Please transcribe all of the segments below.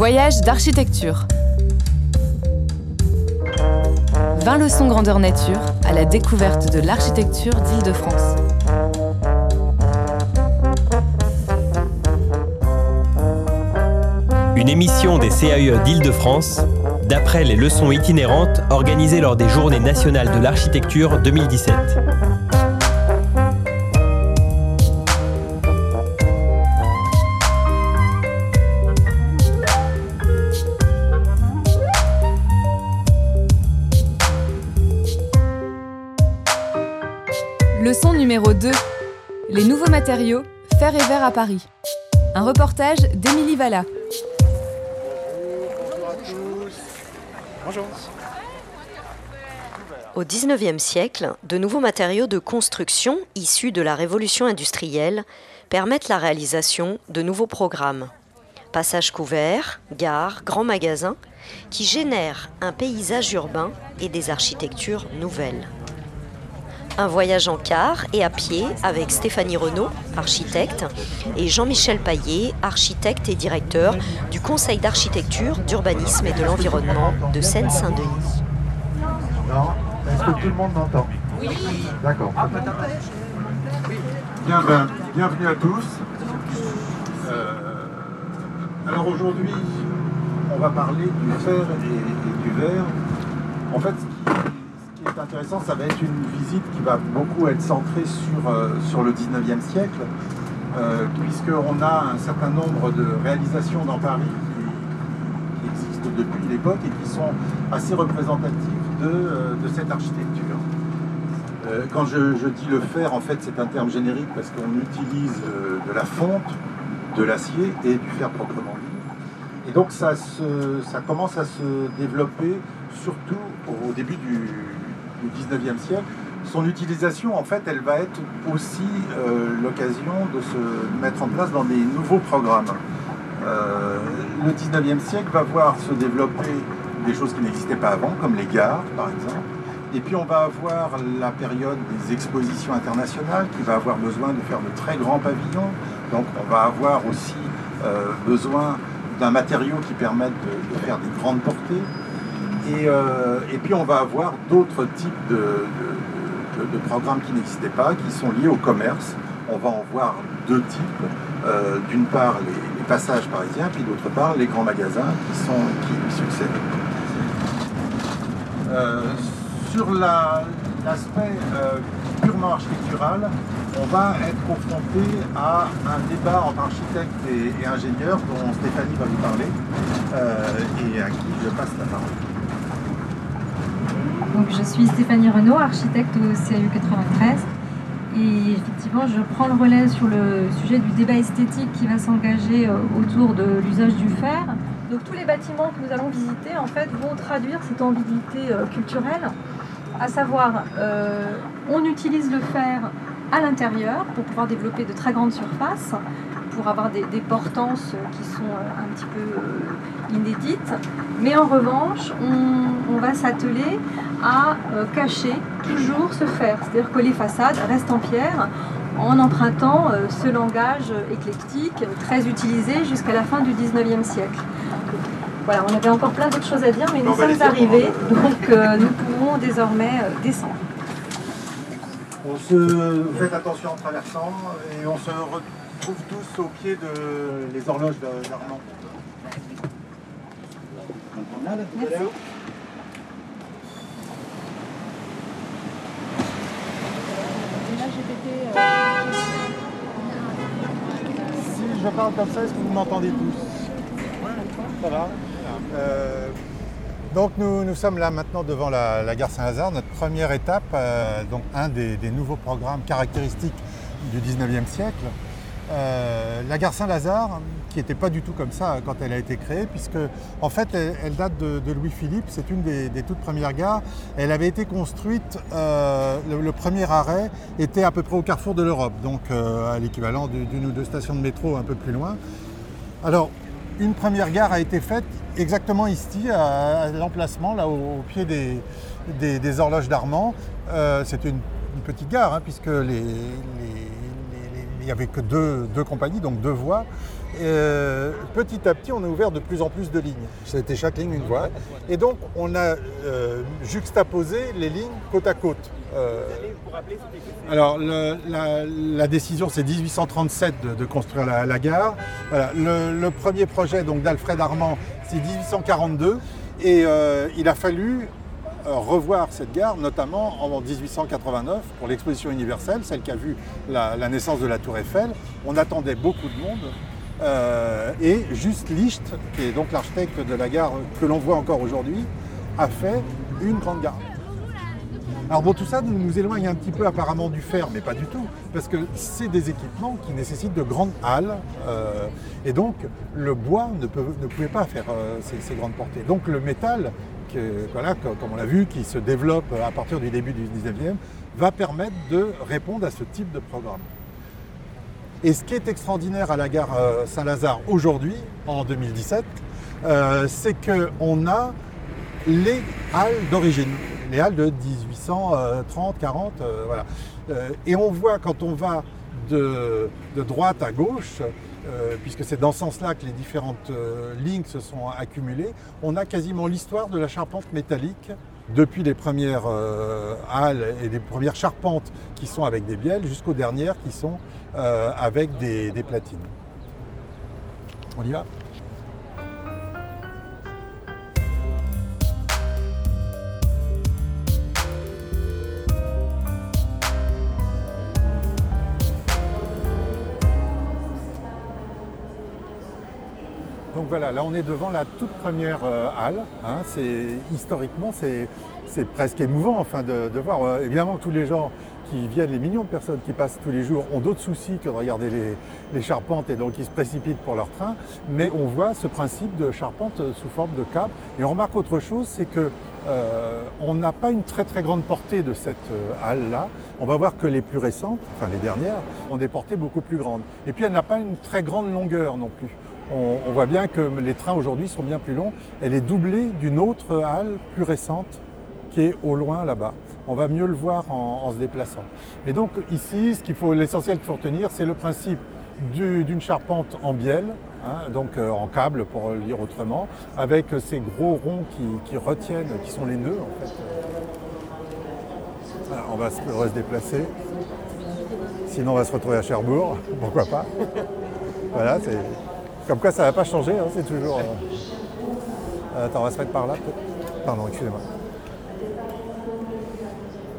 Voyage d'architecture. 20 leçons grandeur nature à la découverte de l'architecture d'Île-de-France. Une émission des CAE d'Île-de-France, d'après les leçons itinérantes organisées lors des Journées nationales de l'architecture 2017. Matériaux, fer et verre à Paris. Un reportage d'Émilie Valla. Bonjour. Au XIXe siècle, de nouveaux matériaux de construction issus de la révolution industrielle permettent la réalisation de nouveaux programmes. Passages couverts, gares, grands magasins, qui génèrent un paysage urbain et des architectures nouvelles. Un voyage en car et à pied avec Stéphanie Renaud, architecte, et Jean-Michel Paillet, architecte et directeur du Conseil d'architecture, d'urbanisme et de l'environnement de Seine-Saint-Denis. Non Est-ce que tout le monde m'entend? Oui. D'accord. Bien, ben, bienvenue à tous. Euh, alors aujourd'hui, on va parler du fer et, et du verre. En fait, ce qui, intéressant, ça va être une visite qui va beaucoup être centrée sur, euh, sur le 19e siècle, euh, puisqu'on a un certain nombre de réalisations dans Paris qui, existent depuis l'époque et qui sont assez représentatives de, euh, de cette architecture. Quand je, je dis le fer, en fait, c'est un terme générique parce qu'on utilise de la fonte, de l'acier et du fer proprement dit. Et donc ça, se, ça commence à se développer surtout au début du, du 19e siècle. Son utilisation, en fait, elle va être aussi euh, l'occasion de se mettre en place dans des nouveaux programmes. Euh, le 19e siècle va voir se développer des choses qui n'existaient pas avant, comme les gares, par exemple. Et puis on va avoir la période des expositions internationales qui va avoir besoin de faire de très grands pavillons. Donc on va avoir aussi euh, besoin d'un matériau qui permette de, de faire des grandes portées. Et, euh, et, puis on va avoir d'autres types de, programmes qui n'existaient pas, qui sont liés au commerce. On va en voir deux types. Euh, D'une part les, passages parisiens, puis d'autre part les grands magasins qui, sont, qui succèdent. Euh, sur l'aspect la, purement architectural, on va être confronté à un débat entre architectes et, et ingénieurs dont Stéphanie va vous parler et à qui je passe la parole. Je suis Stéphanie Renaud, architecte au CAU 93. Et effectivement, je prends le relais sur le sujet du débat esthétique qui va s'engager euh, autour de l'usage du fer. Donc tous les bâtiments que nous allons visiter en fait vont traduire cette ambiguïté euh, culturelle, à savoir euh, on utilise le fer à l'intérieur pour pouvoir développer de très grandes surfaces, pour avoir des, des portances qui sont euh, un petit peu euh, inédites, mais en revanche on, on va s'atteler à euh, cacher toujours ce fer, c'est-à-dire que les façades restent en pierre en empruntant ce langage éclectique très utilisé jusqu'à la fin du 19e siècle. Voilà, on avait encore plein d'autres choses à dire, mais nous sommes arrivés, donc euh, nous pouvons désormais descendre. On se fait attention en traversant et on se retrouve tous au pied de les horloges d'Armand. Merci. Si je parle comme ça, est-ce que vous m'entendez tous? Ça va? Euh, Donc nous, nous, sommes là maintenant devant la, la gare Saint-Lazare, notre première étape, euh, donc un des, des, nouveaux programmes caractéristiques du 19e siècle. Euh, la gare Saint-Lazare, qui n'était pas du tout comme ça quand elle a été créée, puisque en fait elle, date de, Louis-Philippe, c'est une des, toutes premières gares. Elle avait été construite, euh, le, premier arrêt était à peu près au carrefour de l'Europe, donc euh, à l'équivalent d'une ou deux stations de métro un peu plus loin. Alors, une première gare a été faite exactement ici, à, l'emplacement, là au, pied des, horloges d'Armand. C'était une, petite gare, hein, puisque les il n'y avait que deux, deux, compagnies, donc deux voies. Euh, petit à petit, on a ouvert de plus en plus de lignes. C'était chaque ligne une voie. Et donc, on a euh, juxtaposé les lignes côte à côte. Euh, alors, la, décision, c'est 1837 de, construire la, gare. Le, le, premier projet d'Alfred Armand, c'est 1842. Et il a fallu revoir cette gare, notamment en 1889 pour l'exposition universelle, celle qui a vu la, naissance de la Tour Eiffel. On attendait beaucoup de monde. Euh, et Juste Licht, qui est donc l'architecte de la gare que l'on voit encore aujourd'hui, a fait une grande gare. Alors bon, tout ça nous éloigne un petit peu apparemment du fer, mais pas du tout, parce que c'est des équipements qui nécessitent de grandes halles, euh, et donc le bois ne, pouvait pas faire euh, ces, grandes portées. Donc le métal, voilà, comme on l'a vu, qui se développe à partir du début du 19e, va permettre de répondre à ce type de programme. Et ce qui est extraordinaire à la gare euh, Saint-Lazare aujourd'hui, en 2017, euh, c'est qu'on a les halles d'origine, les halles de 1830, 40, euh, voilà. Et on voit quand on va de droite à gauche, euh, puisque c'est dans ce sens-là que les différentes euh, lignes se sont accumulées, on a quasiment l'histoire de la charpente métallique depuis les premières euh, halles et les premières charpentes qui sont avec des bielles jusqu'aux dernières qui sont avec des platines. On y va? Voilà, là on est devant la toute première euh, halle. Hein, c'est historiquement c'est presque émouvant enfin de, voir. Euh, évidemment tous les gens qui viennent, les millions de personnes qui passent tous les jours, ont d'autres soucis que de regarder les, charpentes et donc ils se précipitent pour leur train. Mais on voit ce principe de charpente sous forme de câble. Et on remarque autre chose, c'est que euh, on n'a pas une très très grande portée de cette euh, halle-là. On va voir que les plus récentes, enfin les dernières, ont des portées beaucoup plus grandes. Et puis elle n'a pas une très grande longueur non plus. On, voit bien que les trains aujourd'hui sont bien plus longs. Elle est doublée d'une autre halle plus récente qui est au loin là-bas. On va mieux le voir en, se déplaçant. Et donc ici, ce qu'il faut, l'essentiel qu'il faut retenir, c'est le principe d'une charpente en bielle, hein, donc euh, en câble pour le dire autrement, avec ces gros ronds qui, retiennent, qui sont les nœuds en fait. On va se, se déplacer. Sinon, on va se retrouver à Cherbourg, pourquoi pas. Voilà, c'est comme quoi ça va pas changer, hein, c'est toujours. Euh... Attends, on va se mettre par là. Pardon, excusez-moi.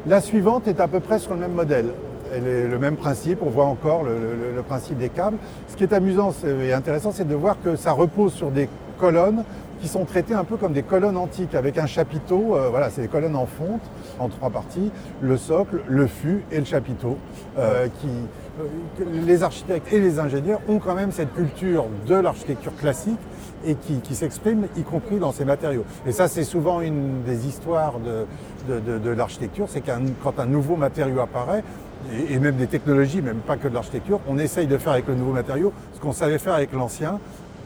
La suivante est à peu près sur le même modèle. Elle est le même principe, on voit encore le principe des câbles. Ce qui est amusant et intéressant, c'est de voir que ça repose sur des colonnes qui sont traitées un peu comme des colonnes antiques, avec un chapiteau. Euh, voilà, c'est des colonnes en fonte, en trois parties, le socle, le fût et le chapiteau, euh, qui, euh, les architectes et les ingénieurs ont quand même cette culture de l'architecture classique et qui, qui s'exprime y compris dans ces matériaux. Et ça, c'est souvent une des histoires de, de, de, de l'architecture, c'est qu'un quand un nouveau matériau apparaît, et même des technologies, même pas que de l'architecture, on essaye de faire avec le nouveau matériau ce qu'on savait faire avec l'ancien,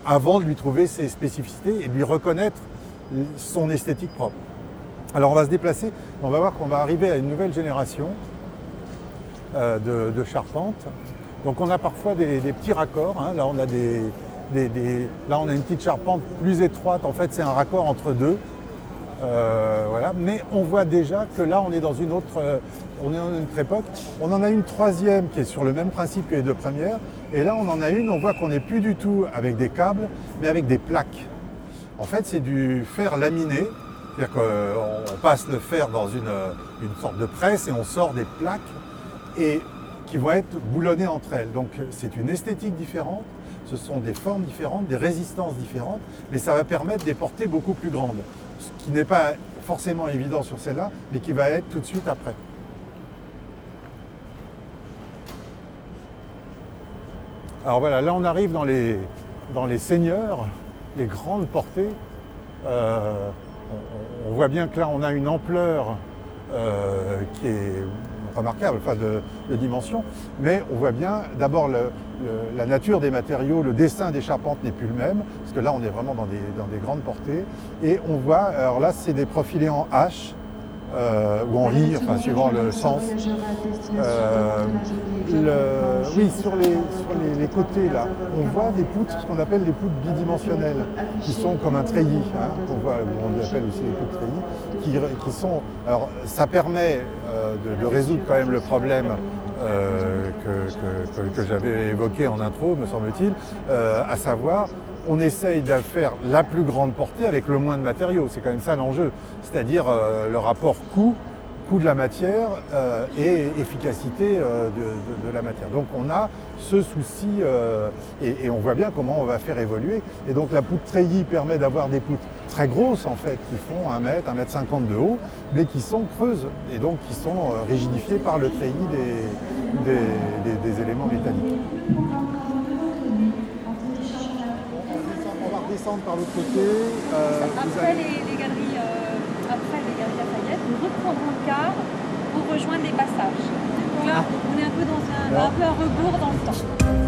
avant de lui trouver ses spécificités et de lui reconnaître son esthétique propre. Alors on va se déplacer, on va voir qu'on va arriver à une nouvelle génération euh, de, de charpente. Donc on a parfois des, petits raccords, hein. là on a des, là on a une petite charpente plus étroite, en fait c'est un raccord entre deux. Euh, voilà. Mais on voit déjà que là on est dans une autre, euh, on est dans une autre époque. On en a une troisième qui est sur le même principe que les deux premières. Et là on en a une, on voit qu'on n'est plus du tout avec des câbles, mais avec des plaques. En fait c'est du fer laminé, c'est-à-dire qu'on passe le fer dans une, une sorte de presse et on sort des plaques et qui vont être boulonnées entre elles. Donc c'est une esthétique différente, ce sont des formes différentes, des résistances différentes, mais ça va permettre des portées beaucoup plus grandes ce qui n'est pas forcément évident sur celle-là, mais qui va être tout de suite après. Alors voilà, là on arrive dans les, dans les seigneurs, les grandes portées. Euh, on, voit bien que là on a une ampleur euh, qui est remarquable, enfin de, de, dimension, mais on voit bien d'abord la nature des matériaux, le dessin des charpentes n'est plus le même, parce que là on est vraiment dans des, dans des grandes portées, et on voit, alors là c'est des profilés en H, euh, ou en I, enfin suivant le sens. Euh, oui, sur, les, côtés là, on voit des poutres, ce qu'on appelle des poutres bidimensionnelles, qui sont comme un treillis, hein, on, voit, appelle aussi les poutres treillis, qui, sont. Alors ça permet de, résoudre quand même le problème que, j'avais évoqué en intro, me semble-t-il, à savoir on essaye de faire la plus grande portée avec le moins de matériaux. C'est quand même ça l'enjeu. C'est-à-dire euh, le rapport coût, coût de la matière euh, et efficacité euh, de, la matière. Donc on a ce souci et, on voit bien comment on va faire évoluer. Et donc la poutre treillis permet d'avoir des poutres très grosses en fait, qui font 1 mètre, 1 mètre 50 de haut, mais qui sont creuses et donc qui sont rigidifiées par le treillis des éléments métalliques. Par l'autre côté. Euh, après, les, galeries, euh, après les galeries Lafayette, nous reprendrons le car pour rejoindre les passages. Donc là, ah. on est un peu dans un, un peu un rebours dans le temps.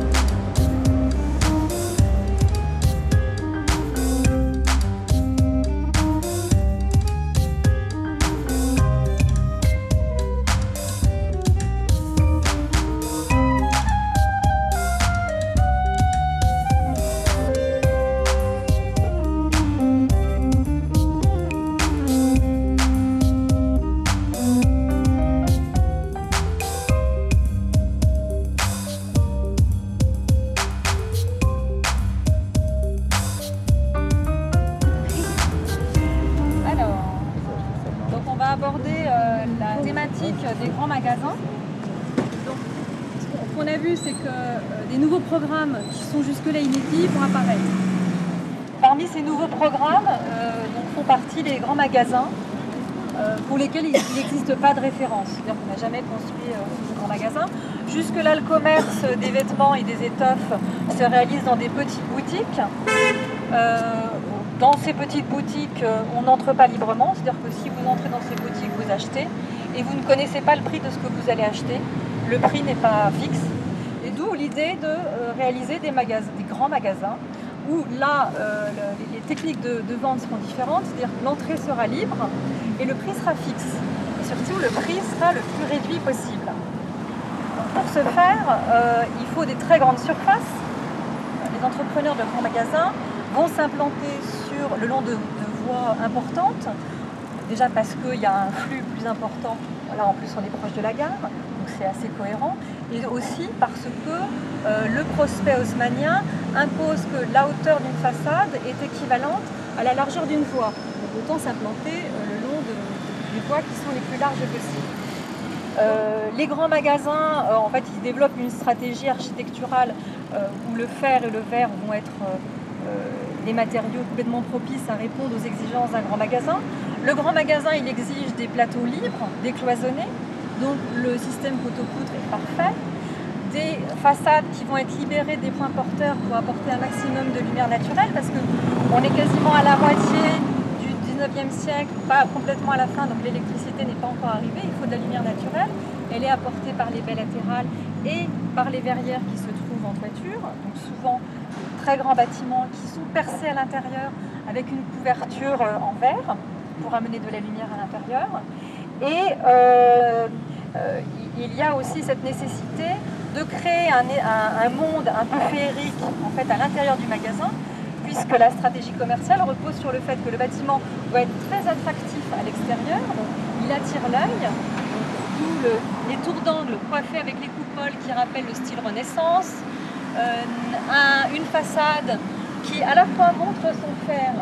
Magasins euh, pour lesquels il n'existe pas de référence. C'est-à-dire n'a jamais construit euh, de grand magasin. Jusque-là, le commerce des vêtements et des étoffes se réalise dans des petites boutiques. Euh, dans ces petites boutiques, on n'entre pas librement, c'est-à-dire que si vous entrez dans ces boutiques, vous achetez et vous ne connaissez pas le prix de ce que vous allez acheter. Le prix n'est pas fixe. L'idée de réaliser des, magasins, des grands magasins où là, euh, les techniques de, vente seront différentes, c'est-à-dire l'entrée sera libre et le prix sera fixe. Et surtout, le prix sera le plus réduit possible. pour ce faire, euh, il faut des très grandes surfaces. Les entrepreneurs de grands magasins vont s'implanter sur le long de, voies importantes, déjà parce qu'il y a un flux plus important. Là, en plus, on est proche de la gare, donc c'est assez cohérent. Et aussi parce que euh, le prospect haussmanien impose que la hauteur d'une façade est équivalente à la largeur d'une voie. Donc autant s'implanter euh, le long des voies qui sont les plus larges possibles. Euh, les grands magasins, en fait, ils développent une stratégie architecturale où le fer et le verre vont être des matériaux complètement propices à répondre aux exigences d'un grand magasin. Le grand magasin, il exige des plateaux libres, décloisonnés, donc le système photopoutre est parfait des façades qui vont être libérées des points porteurs pour apporter un maximum de lumière naturelle parce qu'on est quasiment à la moitié du 19e siècle, pas complètement à la fin, donc l'électricité n'est pas encore arrivée, il faut de la lumière naturelle. Elle est apportée par les baies latérales et par les verrières qui se trouvent en toiture, donc souvent très grands bâtiments qui sont percés à l'intérieur avec une couverture euh, en verre pour amener de la lumière à l'intérieur. Et euh, il y a aussi cette nécessité de créer un, monde un peu féerique en fait, à l'intérieur du magasin, puisque la stratégie commerciale repose sur le fait que le bâtiment doit être très attractif à l'extérieur, il attire l'œil, d'où les tours d'angle coiffés avec les coupoles qui rappellent le style Renaissance, euh, une façade qui à la fois montre son fer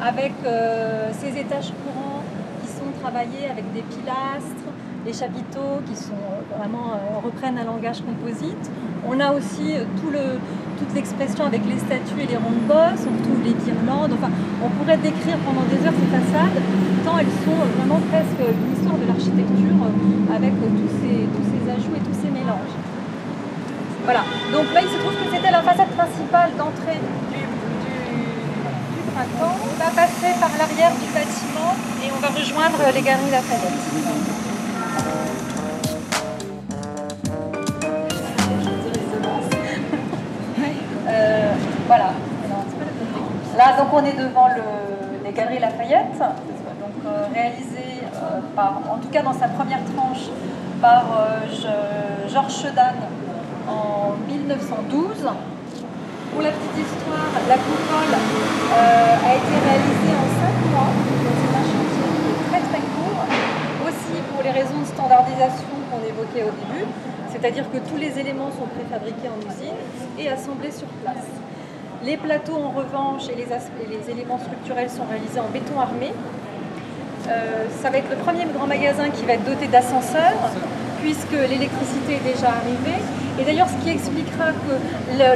avec euh, ses étages courants qui sont travaillés avec des pilastres, les chapiteaux qui sont euh, vraiment euh, reprennent un langage composite. On a aussi euh, tout le, toute l'expression avec les statues et les rondes bosses, on retrouve les guirlandes. Enfin, on pourrait décrire pendant des heures ces façades, tant elles sont vraiment presque une histoire de l'architecture avec tous ces, tous ces ajouts et tous ces mélanges. Voilà, donc là il se trouve que c'était la façade principale d'entrée du, du, printemps. On va passer par l'arrière du bâtiment et on va rejoindre les galeries Lafayette. Voilà. Là, donc on est devant les Galeries Lafayette, donc euh, réalisé euh, en tout cas dans sa première tranche, par Georges Chedan en 1912. Pour la petite histoire, la coupole a été réalisée en 5 mois, c'est un chantier très très court, aussi pour les raisons de standardisation qu'on évoquait au début, c'est-à-dire que tous les éléments sont préfabriqués en usine et assemblés sur place. Les plateaux, en revanche, et les, éléments structurels sont réalisés en béton armé. Euh, ça va être le premier grand magasin qui va être doté d'ascenseurs, puisque l'électricité est déjà arrivée. Et d'ailleurs, ce qui expliquera que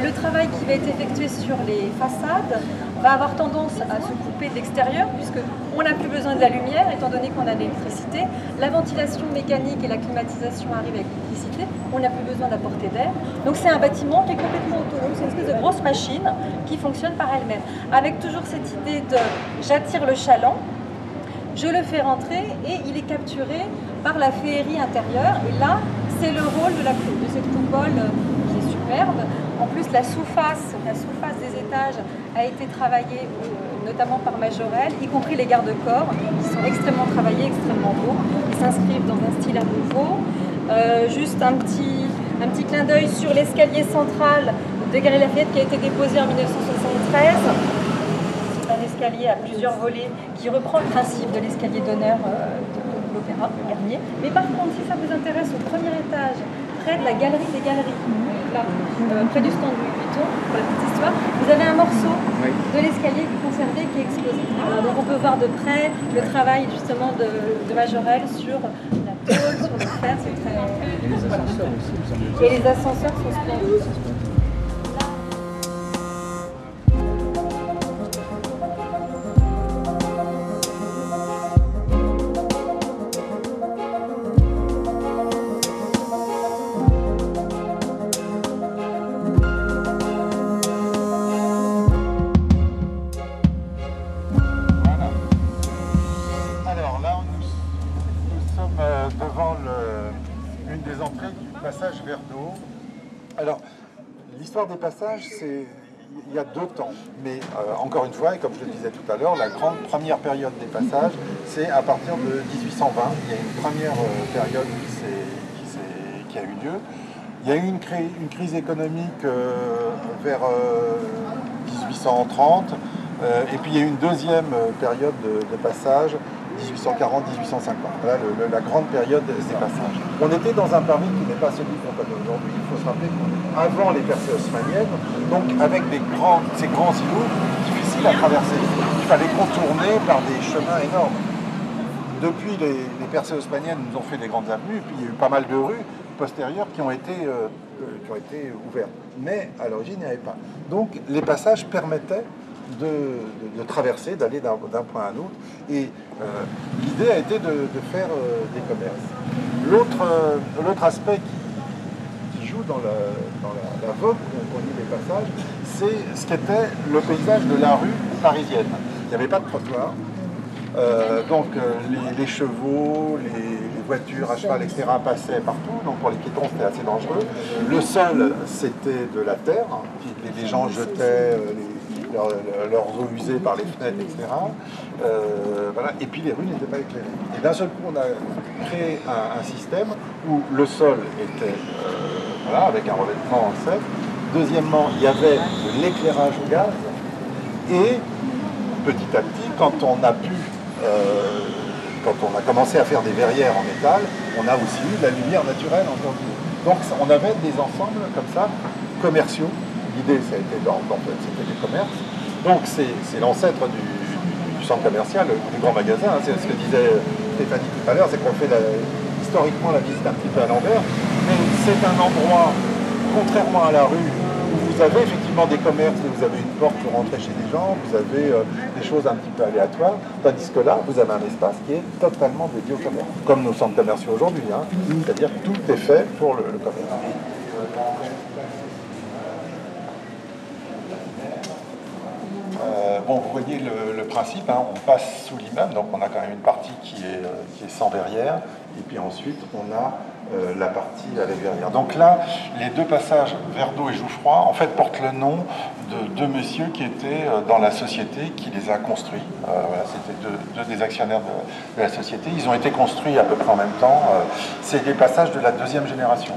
le, travail qui va être effectué sur les façades va avoir tendance à se couper de l'extérieur, puisqu'on n'a plus besoin de la lumière, étant donné qu'on a l'électricité. La ventilation mécanique et la climatisation arrivent avec l'électricité, on n'a plus besoin d'apporter d'air. Donc c'est un bâtiment qui est complètement autonome, c'est une espèce de grosse machine qui fonctionne par elle-même, avec toujours cette idée de j'attire le chaland, je le fais rentrer et il est capturé par la féerie intérieure. Et là, c'est le rôle de, cette coupole qui est superbe. En plus, la sous-face, la sous-face des étages a été travaillée euh, notamment par Majorel, y compris les garde-corps, qui sont extrêmement travaillés, extrêmement beaux. Ils s'inscrivent dans un style à nouveau. Euh, juste un petit, un petit clin d'œil sur l'escalier central de Galerie Lafayette qui a été déposé en 1973 un escalier à plusieurs volets qui reprend le principe de l'escalier d'honneur euh, de, l'Opéra Garnier. Mais par contre, si ça vous intéresse, au premier étage, près de la galerie des galeries, là, euh, près du stand Louis Vuitton, pour la petite histoire, vous avez un morceau de l'escalier conservé, qui est exposé. donc on peut voir de près le travail justement de, de Majorel sur la tôle, sur le fer, c'est très... Et les ascenseurs sont splendides. Des passages, c'est il y a deux temps. Mais euh, encore une fois, et comme je le disais tout à l'heure, la grande première période des passages, c'est à partir de 1820. Il y a une première euh, période qui, a eu lieu. Il y a eu une, crise économique euh, vers 1830, et puis il y a eu une deuxième période de passage 1840-1850. Voilà la grande période des passages. On était dans un Paris qui n'est pas celui qu'on connaît aujourd'hui. Il faut se rappeler qu'avant les percées haussmanniennes, donc avec ces grands îlots difficiles à traverser, il fallait contourner par des chemins énormes. Depuis, les, les percées haussmanniennes nous ont fait des grandes avenues, puis il y a eu pas mal de rues postérieures qui ont été, euh, euh, qui ont été ouvertes. Mais à l'origine, il n'y avait pas. Donc les passages permettaient de, traverser, d'aller d'un point à un autre. Et euh, l'idée a été de, faire euh, des commerces. Euh, l'autre aspect qui, joue dans la, vogue qu'on dit les passages, c'est ce qu'était le paysage de la rue parisienne. Il n'y avait pas de trottoir. donc les, chevaux, les, voitures à cheval, etc. passaient partout. Donc pour les piétons, c'était assez dangereux. Le sol, c'était de la terre. Les, les gens jetaient les, leurs eaux usées par les fenêtres, etc. Euh. Et puis les rues n'étaient pas éclairées. Et d'un seul coup, on a créé un, système où le sol était euh, voilà, avec un revêtement en sec. Deuxièmement, il y avait de l'éclairage au gaz. Et petit à petit, quand on a pu, euh, quand on a commencé à faire des verrières en métal, on a aussi eu de la lumière naturelle en Donc on avait des ensembles comme ça, commerciaux, l'idée, ça a été c'était des commerces. Donc c'est l'ancêtre du, centre commercial, du grand magasin. Hein. C'est ce que disait Stéphanie tout à l'heure, c'est qu'on fait historiquement la visite un petit peu à l'envers. Mais c'est un endroit, contrairement à la rue, où vous avez effectivement des commerces et vous avez une porte pour rentrer chez les gens, vous avez euh, des choses un petit peu aléatoires, tandis que là, vous avez un espace qui est totalement dédié au commerce, comme nos centres commerciaux aujourd'hui. Hein. C'est-à-dire tout est fait pour le commerce. Euh, bon, vous voyez le, principe, hein. on passe sous l'immeuble, donc on a quand même une partie qui est, euh, sans verrière, et puis ensuite on a euh, la partie avec verrière. Donc là, les deux passages Verdeau et Jouffroy, en fait, portent le nom de deux messieurs qui étaient euh, dans la société qui les a construits. Voilà, C'était deux, des actionnaires de, de, la société. Ils ont été construits à peu près en même temps. C'est des passages de la deuxième génération.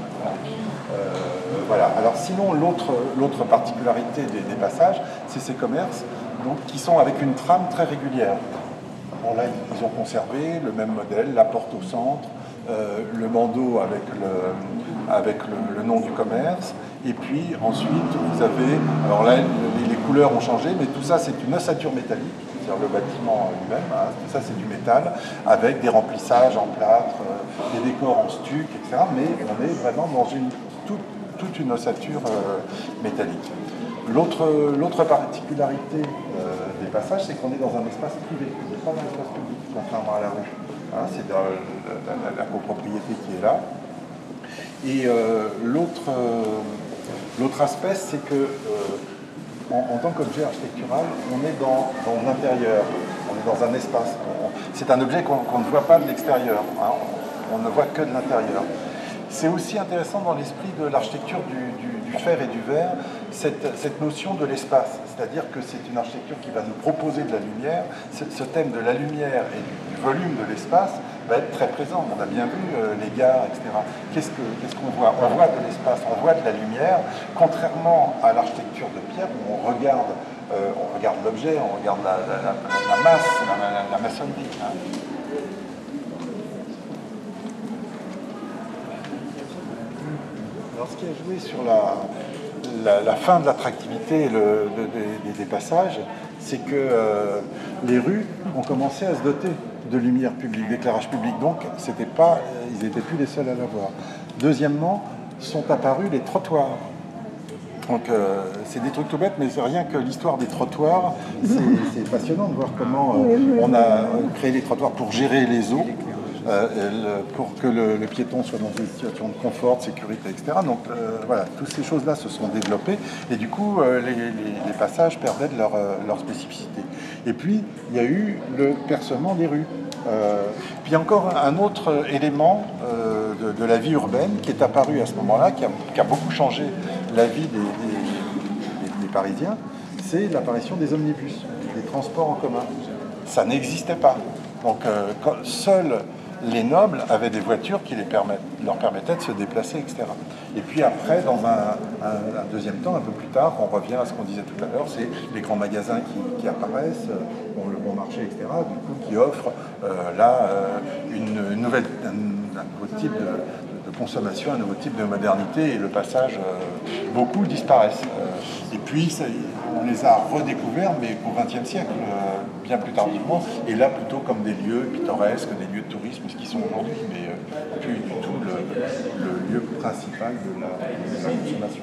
Voilà. Alors sinon, l'autre particularité des, des passages, c'est ces commerces donc, qui sont avec une trame très régulière. Bon, là, ils ont conservé le même modèle, la porte au centre, euh, le bandeau avec, le, nom du commerce. Et puis ensuite, vous avez, alors là, les, couleurs ont changé, mais tout ça, c'est une ossature métallique, c'est-à-dire le bâtiment lui-même. Hein, tout ça, c'est du métal, avec des remplissages en plâtre, euh, des décors en stuc, etc. Mais on est vraiment dans une toute, toute une ossature euh, métallique. L'autre particularité des passages, c'est qu'on est dans un espace privé, on n'est pas dans l'espace public, contrairement à la rue. Hein, c'est la, copropriété qui est là. Et euh, l'autre euh, aspect, c'est que euh, en, tant qu'objet architectural, on est dans, l'intérieur, on est dans un espace. C'est un objet qu'on qu ne voit pas de l'extérieur, hein, on, ne voit que de l'intérieur. C'est aussi intéressant dans l'esprit de l'architecture du, fer et du verre, cette notion de l'espace. C'est-à-dire que c'est une architecture qui va nous proposer de la lumière. Ce, thème de la lumière et du, volume de l'espace va être très présent. On a bien vu euh, les gares, etc. Qu'est-ce qu'on qu qu voit? On voit de l'espace, on voit de la lumière, contrairement à l'architecture de pierre où on regarde, euh, regarde l'objet, on regarde la, masse, la, maçonnerie. Hein. Alors, ce qui a joué sur la, la, la fin de l'attractivité de, de, des passages, c'est que euh, les rues ont commencé à se doter de lumière publique, d'éclairage public. Donc, c'était pas, ils n'étaient plus les seuls à l'avoir. Deuxièmement, sont apparus les trottoirs. Donc, euh, c'est des trucs tout bêtes, mais c'est rien que l'histoire des trottoirs. C'est passionnant de voir comment euh, on a créé les trottoirs pour gérer les eaux euh, pour que le, piéton soit dans une situation de confort, de sécurité, etc. Donc euh, voilà, toutes ces choses-là se sont développées et du coup euh, les, passages perdaient de leur, spécificité. Et puis il y a eu le percement des rues. Puis encore un autre élément de, la vie urbaine qui est apparu à ce moment-là, qui, a beaucoup changé la vie des, Parisiens, c'est l'apparition des omnibus, des transports en commun. Ça n'existait pas. Donc seuls les nobles avaient des voitures qui leur permettaient de se déplacer, etc. Et puis après, dans un, deuxième temps, un peu plus tard, on revient à ce qu'on disait tout à l'heure, c'est les grands magasins qui, qui apparaissent, bon, le bon marché, etc., du coup, qui offrent euh, là euh, une, nouvelle, un, nouveau type de, consommation, un nouveau type de modernité, et le passage, euh, beaucoup disparaissent. Puis, on les a redécouverts, mais au XXe siècle, euh, bien plus tardivement, et là plutôt comme des lieux pittoresques, des lieux de tourisme, ce qui sont aujourd'hui, mais euh, plus du tout le, le, lieu principal de la, de la consommation.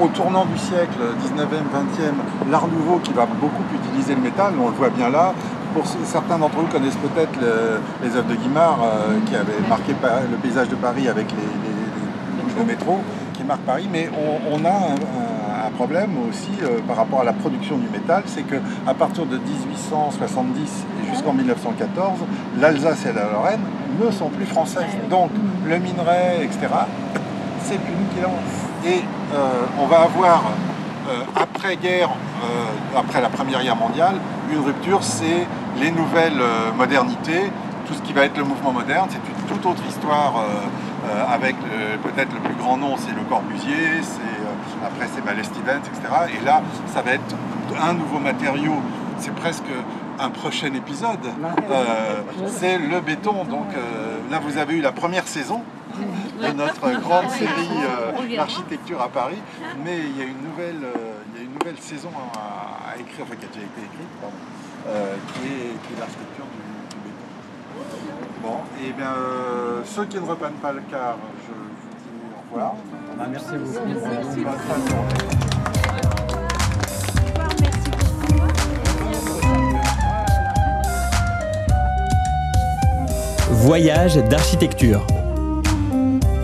Au tournant du siècle 19e, 20e, l'art nouveau qui va beaucoup utiliser le métal, on le voit bien là. Pour certains d'entre vous connaissent peut-être le, les œuvres de Guimard euh, qui avaient marqué le paysage de Paris avec les, les, les bouches de métro qui marquent Paris, mais on, on a un, un, problème aussi euh, par rapport à la production du métal, c'est qu'à partir de 1870 et jusqu'en 1914, l'Alsace et la Lorraine ne sont plus françaises. Donc le minerai, etc., c'est plus nous qui l'avons. Et on va avoir, euh, après-guerre, euh, après la Première Guerre mondiale, une rupture, c'est les nouvelles euh, modernités, tout ce qui va être le mouvement moderne, c'est une toute autre histoire euh, avec peut-être le plus grand nom, c'est Le Corbusier, après c'est Ballet Stevens, etc. Et là, ça va être un nouveau matériau, c'est presque un prochain épisode, c'est le béton. Donc là, vous avez eu la première saison, de notre grande série euh, d'architecture à Paris, mais il y a une nouvelle, euh, il y a nouvelle saison à, écrire, enfin qui a déjà été écrite, pardon, euh, qui, est, l'architecture du, béton. Bon, et bien ceux qui ne reprennent pas le car, je vous dis au revoir. Ah, merci beaucoup. Voyage d'architecture.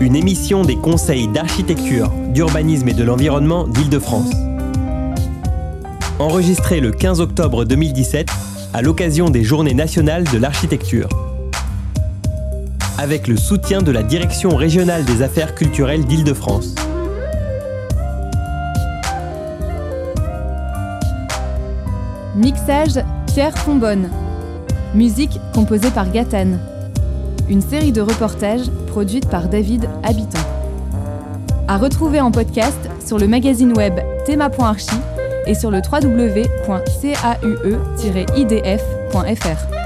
Une émission des conseils d'architecture, d'urbanisme et de l'environnement d'Île-de-France. Enregistré le 15 octobre 2017 à l'occasion des Journées nationales de l'architecture. Avec le soutien de la Direction régionale des affaires culturelles d'Île-de-France. Mixage Pierre Fonbonne. Musique composée par Gatane une série de reportages produite par David Habitant. À retrouver en podcast sur le magazine web thema.archi et sur le www.caue-idf.fr.